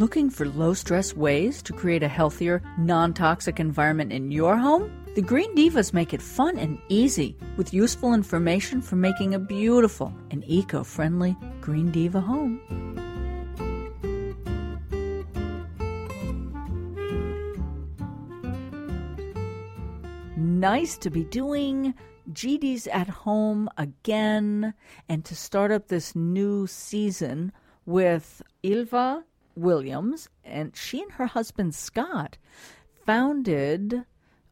Looking for low stress ways to create a healthier, non toxic environment in your home? The Green Divas make it fun and easy with useful information for making a beautiful and eco friendly Green Diva home. Nice to be doing GD's at home again and to start up this new season with Ylva Williams, and she and her husband Scott founded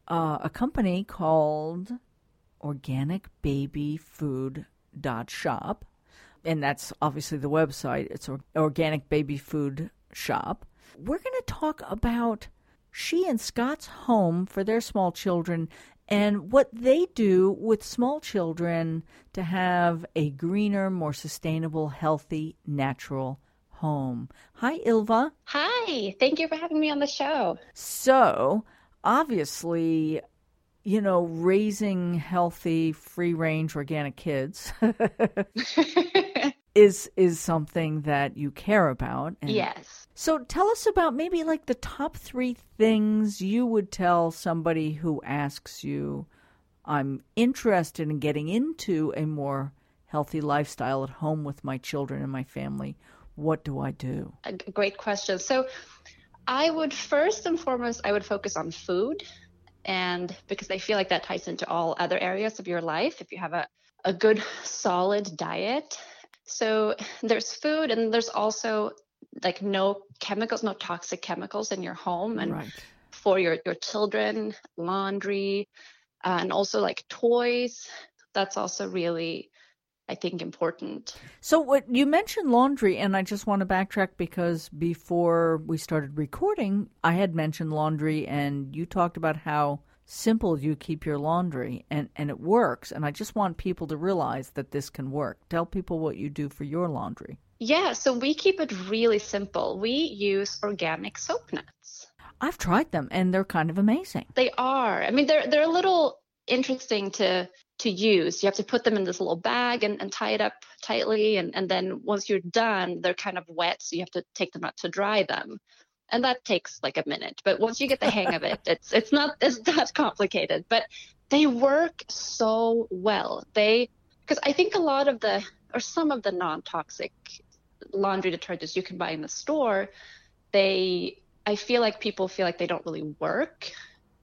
uh, a company called Organic Baby Food Shop, and that's obviously the website. It's Organic Baby Food Shop. We're going to talk about she and Scott's home for their small children and what they do with small children to have a greener, more sustainable, healthy, natural home. Hi, Ylva. Hi. Thank you for having me on the show. So, obviously, you know, raising healthy, free range organic kids is is something that you care about. And yes. So tell us about maybe like the top 3 things you would tell somebody who asks you I'm interested in getting into a more healthy lifestyle at home with my children and my family what do I do? A great question. So I would first and foremost, I would focus on food. And because I feel like that ties into all other areas of your life, if you have a, a good, solid diet. So there's food, and there's also like no chemicals, no toxic chemicals in your home. And right. for your, your children, laundry, uh, and also like toys, that's also really I think important. So what you mentioned laundry and I just want to backtrack because before we started recording, I had mentioned laundry and you talked about how simple you keep your laundry and and it works and I just want people to realize that this can work. Tell people what you do for your laundry. Yeah, so we keep it really simple. We use organic soap nuts. I've tried them and they're kind of amazing. They are. I mean they're they're a little interesting to to use. You have to put them in this little bag and, and tie it up tightly. And, and then once you're done, they're kind of wet. So you have to take them out to dry them. And that takes like a minute. But once you get the hang of it, it's it's not it's that complicated. But they work so well. They because I think a lot of the or some of the non-toxic laundry detergents you can buy in the store, they I feel like people feel like they don't really work.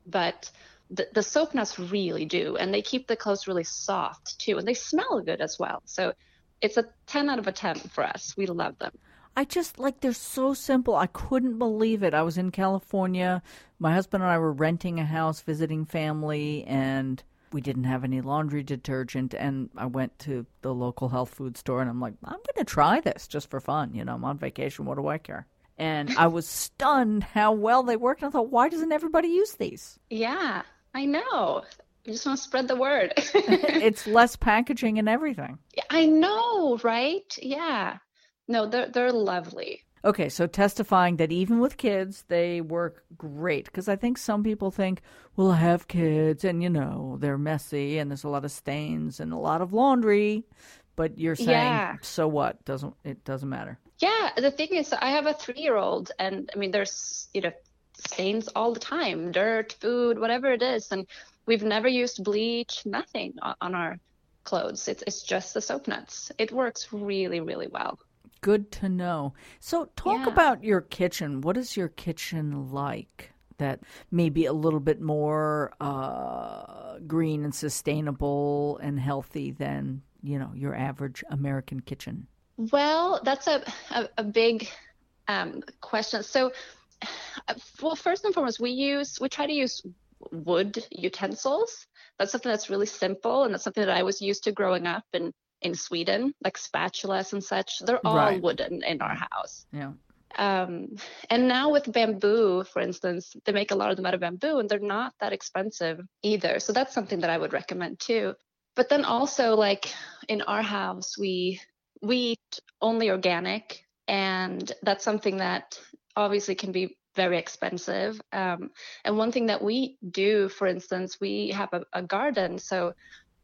But the, the soap nuts really do and they keep the clothes really soft too and they smell good as well so it's a 10 out of a 10 for us we love them I just like they're so simple. I couldn't believe it. I was in California. My husband and I were renting a house, visiting family, and we didn't have any laundry detergent. And I went to the local health food store, and I'm like, I'm going to try this just for fun. You know, I'm on vacation. What do I care? And I was stunned how well they worked. And I thought, why doesn't everybody use these? Yeah, I know. You just want to spread the word. it's less packaging and everything. I know, right? Yeah. No, they're they're lovely. Okay, so testifying that even with kids, they work great. Because I think some people think, well, I have kids and, you know, they're messy and there's a lot of stains and a lot of laundry. But you're saying, yeah. so what? Doesn't It doesn't matter. Yeah, the thing is, I have a three year old, and I mean, there's, you know, stains all the time dirt food whatever it is. And we've never used bleach nothing on our clothes. It's, it's just the soap nuts. It works really really well. Good to know. So talk yeah. about your kitchen. What is your kitchen like that maybe a little bit more uh, green and sustainable and healthy than you know your average american kitchen? Well that's a, a, a big um, question. So well, first and foremost, we use we try to use wood utensils. That's something that's really simple, and that's something that I was used to growing up in in Sweden, like spatulas and such. They're all right. wooden in our house. Yeah. Um, and now with bamboo, for instance, they make a lot of them out of bamboo, and they're not that expensive either. So that's something that I would recommend too. But then also, like in our house, we we eat only organic, and that's something that obviously can be very expensive. Um, and one thing that we do, for instance, we have a, a garden. So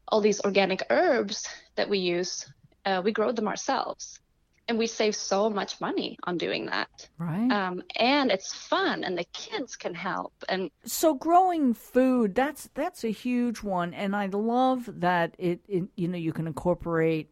all these organic herbs that we use, uh, we grow them ourselves. and we save so much money on doing that. Right. Um, and it's fun, and the kids can help. And so growing food that's that's a huge one, and I love that it, it you know you can incorporate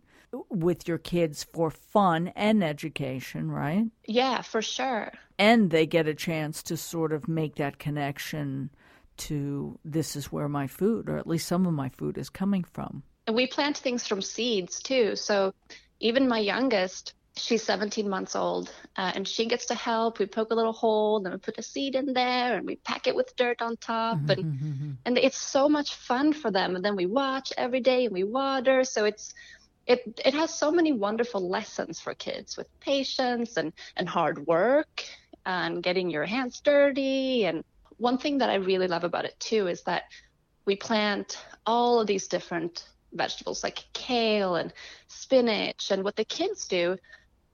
with your kids for fun and education, right? Yeah, for sure. And they get a chance to sort of make that connection to this is where my food, or at least some of my food, is coming from. And we plant things from seeds too. So even my youngest, she's 17 months old uh, and she gets to help we poke a little hole then we put a seed in there and we pack it with dirt on top mm-hmm, and mm-hmm. and it's so much fun for them and then we watch every day and we water so it's it it has so many wonderful lessons for kids with patience and and hard work and getting your hands dirty. And one thing that I really love about it too is that we plant all of these different vegetables like kale and spinach. And what the kids do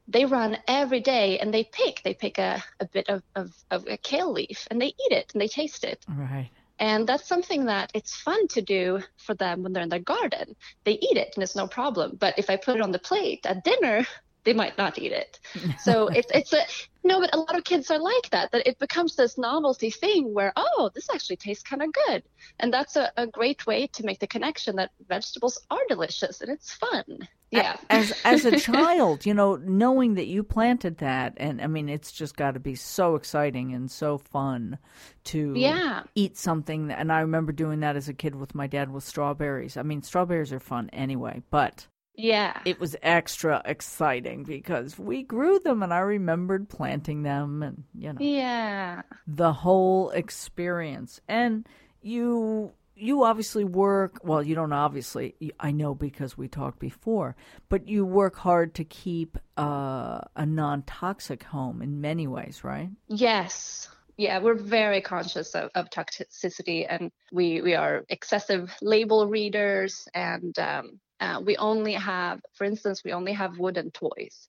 they run every day and they pick they pick a, a bit of, of, of a kale leaf and they eat it and they taste it. Right and that's something that it's fun to do for them when they're in their garden. They eat it and it's no problem. But if i put it on the plate at dinner they might not eat it. So it's it's a no, but a lot of kids are like that. That it becomes this novelty thing where oh, this actually tastes kind of good, and that's a, a great way to make the connection that vegetables are delicious and it's fun. Yeah. As as a child, you know, knowing that you planted that, and I mean, it's just got to be so exciting and so fun to yeah. eat something. And I remember doing that as a kid with my dad with strawberries. I mean, strawberries are fun anyway, but yeah. It was extra exciting because we grew them and I remembered planting them and, you know. Yeah. The whole experience. And you you obviously work well you don't obviously i know because we talked before but you work hard to keep uh, a non-toxic home in many ways right yes yeah we're very conscious of, of toxicity and we we are excessive label readers and um, uh, we only have, for instance, we only have wooden toys.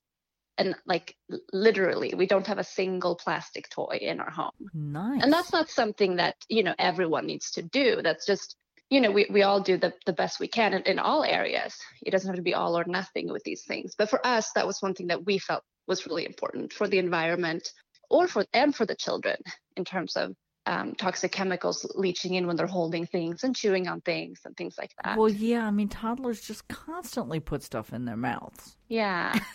And like literally, we don't have a single plastic toy in our home. Nice. And that's not something that, you know, everyone needs to do. That's just, you know, we, we all do the, the best we can in, in all areas. It doesn't have to be all or nothing with these things. But for us, that was one thing that we felt was really important for the environment or for and for the children in terms of um, toxic chemicals leaching in when they're holding things and chewing on things and things like that. Well, yeah, I mean, toddlers just constantly put stuff in their mouths. Yeah.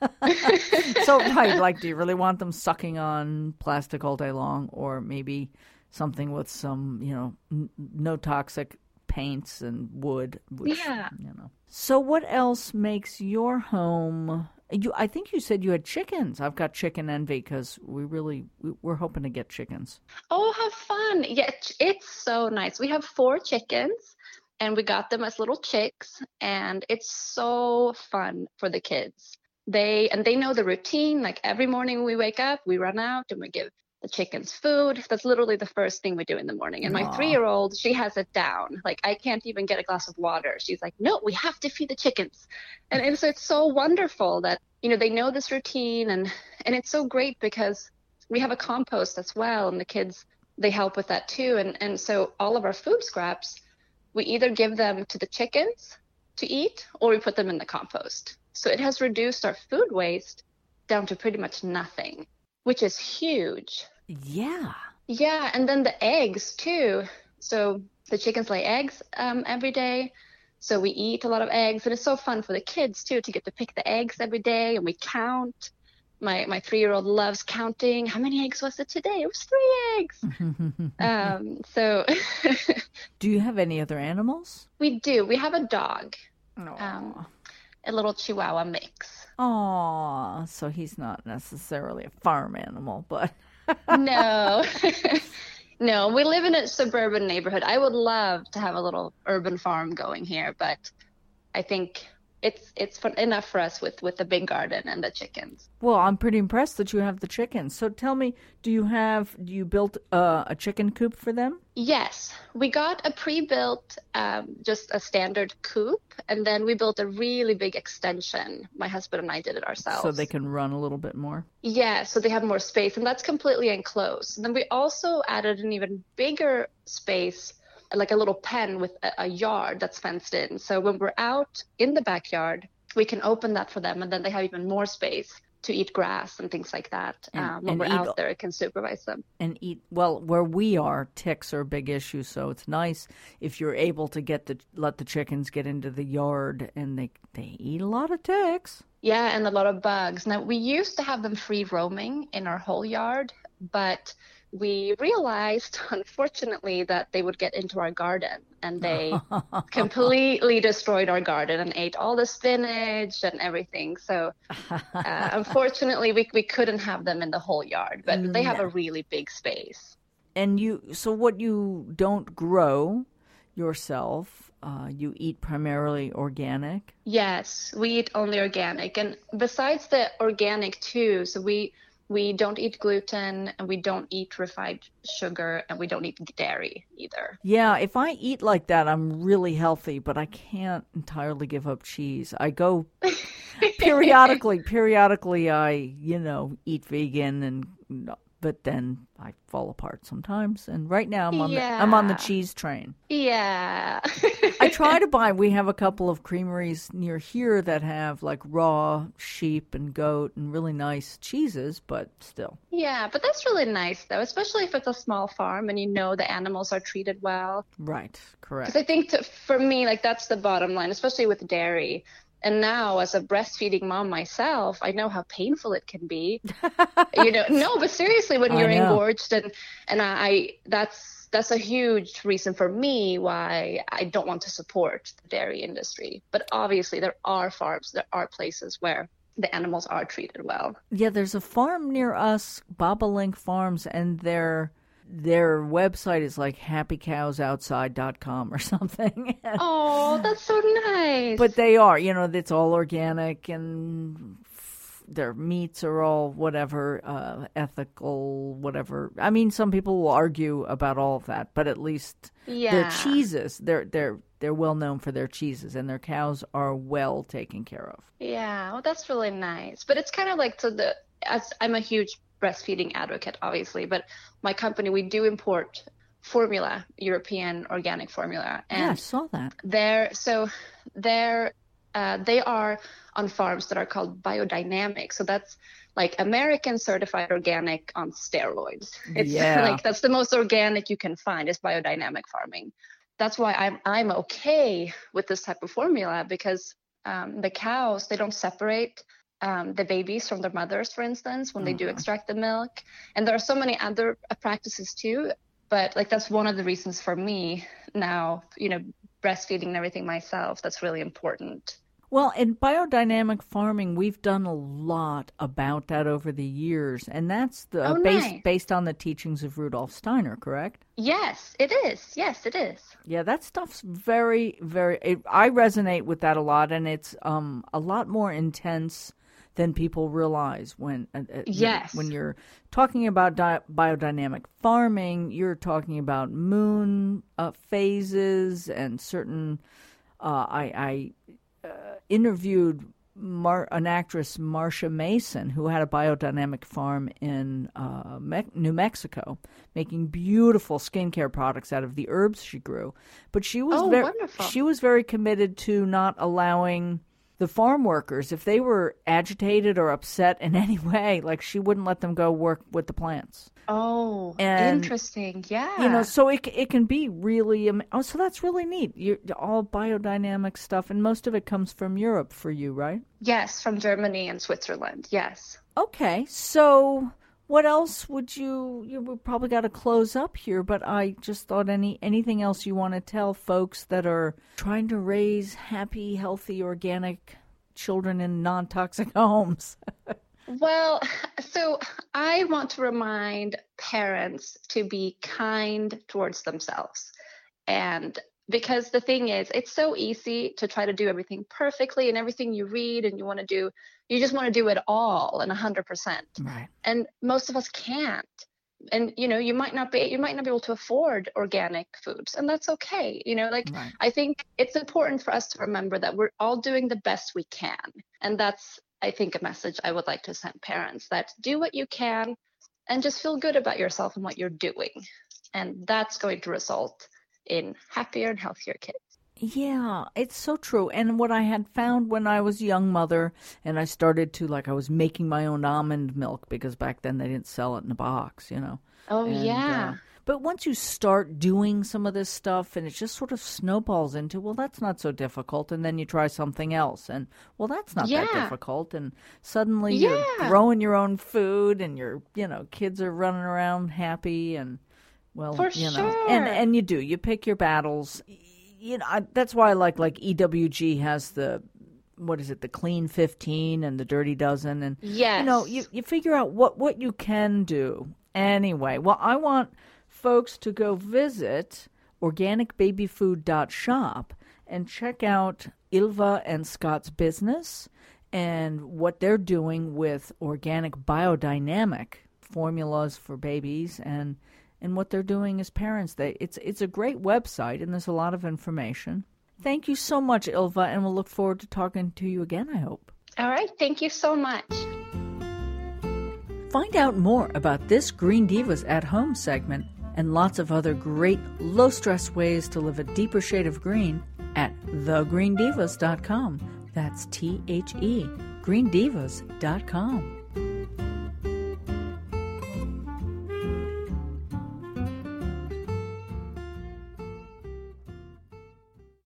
so, right, like, do you really want them sucking on plastic all day long, or maybe something with some, you know, n- no toxic paints and wood? Which, yeah. You know. So, what else makes your home you, I think you said you had chickens. I've got chicken envy because we really we, we're hoping to get chickens. Oh, have fun! Yeah, it's so nice. We have four chickens, and we got them as little chicks, and it's so fun for the kids. They and they know the routine. Like every morning we wake up, we run out and we give the chickens food. That's literally the first thing we do in the morning. And my three year old, she has it down. Like I can't even get a glass of water. She's like, no, we have to feed the chickens. And so it's so wonderful that, you know, they know this routine and and it's so great because we have a compost as well and the kids they help with that too. And and so all of our food scraps, we either give them to the chickens to eat or we put them in the compost. So it has reduced our food waste down to pretty much nothing which is huge. Yeah. Yeah, and then the eggs too. So the chickens lay eggs um, every day. So we eat a lot of eggs, and it's so fun for the kids too to get to pick the eggs every day, and we count. My my three year old loves counting. How many eggs was it today? It was three eggs. um, so. do you have any other animals? We do. We have a dog. Um, a little Chihuahua mix. Oh, so he's not necessarily a farm animal, but no. no, we live in a suburban neighborhood. I would love to have a little urban farm going here, but I think it's it's fun, enough for us with with the big garden and the chickens. Well, I'm pretty impressed that you have the chickens. So tell me, do you have do you built uh, a chicken coop for them? Yes, we got a pre-built, um, just a standard coop, and then we built a really big extension. My husband and I did it ourselves, so they can run a little bit more. Yeah, so they have more space, and that's completely enclosed. And then we also added an even bigger space like a little pen with a, a, yard that's fenced in. So when we're out in the backyard, we can open that for them and then they have even more space to eat grass and things like that. And- um, when we're eat- out there, it can supervise them. and eat well where we are ticks are a big issue so it's nice if you're able to get the let the chickens get into the yard and they they eat a lot of ticks Yeah, and a lot of bugs. Now, we used to have them free roaming in our whole yard, but we realized, unfortunately, that they would get into our garden and they completely destroyed our garden and ate all the spinach and everything. So, uh, unfortunately, we, we couldn't have them in the whole yard, but they have a really big space. and you so what you don't grow yourself uh, you eat primarily organic Yes, we eat only organic, and besides the organic too, so we we don't eat gluten and we don't eat refined sugar and we don't eat dairy either. yeah if i eat like that i'm really healthy but i can't entirely give up cheese i go periodically periodically i you know eat vegan and but then i fall apart sometimes and right now i'm on the i'm on the cheese train Yeah. i try to buy we have a couple of creameries near here that have like raw sheep and goat and really nice cheeses but still yeah, but that's really nice though, especially if it's a small farm and you know the animals are treated well. right correct Because I think to, for me, like that's the bottom line, especially with dairy. And now, as a breastfeeding mom myself, I know how painful it can be. you know, no, but seriously, when I you're know. engorged, and and I that's that's a huge reason for me why I don't want to support the dairy industry. But obviously, there are farms, there are places where the animals are treated well. Yeah, there's a farm near us, Bobolink Farms, and their their website is like happycowsoutside.com or something. Oh, that's so nice. but they are, you know, it's all organic and f- their meats are all whatever, uh, ethical, whatever. I mean, some people will argue about all of that, but at least their cheeses, they're they're they're well known for their cheeses, and their cows are well taken care of. Yeah, well, that's really nice. But it's kind of like to the as I'm a huge breastfeeding advocate, obviously, but my company we do import formula, European organic formula, yeah, I saw that. they're so they're uh, they are on farms that are called biodynamic. So that's like American certified organic on steroids. It's Yeah. like that's the most organic you can find is biodynamic farming. That's why I'm I'm okay with this type of formula because um, the cows they don't separate um, the babies from their mothers, for instance, when they do Uh-huh. extract the milk. And there are so many other uh, practices too. But like that's one of the reasons for me now, you know, breastfeeding and everything myself. That's really important. Well, in biodynamic farming, we've done a lot about that over the years, and that's the Oh, based nice. based on the teachings of Rudolf Steiner, correct? Yes, it is. Yes, it is. Yeah, that stuff's very, very. It, I resonate with that a lot, and it's um a lot more intense than people realize when uh, uh, Yes. when you're talking about di- biodynamic farming. You're talking about moon uh, phases and certain. Uh, I, I uh, interviewed Mar- an actress, Marsha Mason, who had a biodynamic farm in uh, Me- New Mexico, making beautiful skincare products out of the herbs she grew. But she was Oh, very wonderful. she was very committed to not allowing the farm workers, if they were agitated or upset in any way, like she wouldn't let them go work with the plants. Oh, And, interesting. Yeah. You know, so it it can be really oh, so that's really neat. You're all biodynamic stuff, and most of it comes from Europe for you, right? yes, from Germany and Switzerland. Yes. Okay, so what else would you? You we probably got to close up here, but I just thought any anything else you want to tell folks that are trying to raise happy, healthy, organic children in non-toxic homes. Well, so I want to remind parents to be kind towards themselves. And because the thing is, it's so easy to try to do everything perfectly and everything you read and you want to do, you just want to do it all and 100%. right. And most of us can't. And you know, you might not be you might not be able to afford organic foods, and that's okay. You know, like Right. I think it's important for us to remember that we're all doing the best we can. And that's, I think, a message I would like to send parents that do what you can and just feel good about yourself and what you're doing. And that's going to result in happier and healthier kids. Yeah, it's so true. And what I had found when I was a young mother and I started to like I was making my own almond milk because back then they didn't sell it in a box, you know. Oh And, yeah. uh, but once you start doing some of this stuff and it just sort of snowballs into, well, that's not so difficult. And then you try something else and, well, that's not that difficult. And suddenly Yeah. you're growing your own food and your, you know, kids are running around happy and, well, For you know, and, sure. and you do, you pick your battles. You know, I, that's why I like, like EWG has the, what is it, the clean 15 and the dirty dozen. And, Yes. you know, you, you figure out what, what you can do. Anyway, well, I want folks to go visit organicbabyfood.shop and check out Ylva and Scott's business and what they're doing with organic biodynamic formulas for babies and and what they're doing as parents. They it's it's a great website and there's a lot of information. Thank you so much, Ylva, and we'll look forward to talking to you again, I hope. All right. Thank you so much. Find out more about this Green Divas at Home segment and lots of other great low stress ways to live a deeper shade of green at thegreendivas.com. That's T H E, greendivas.com.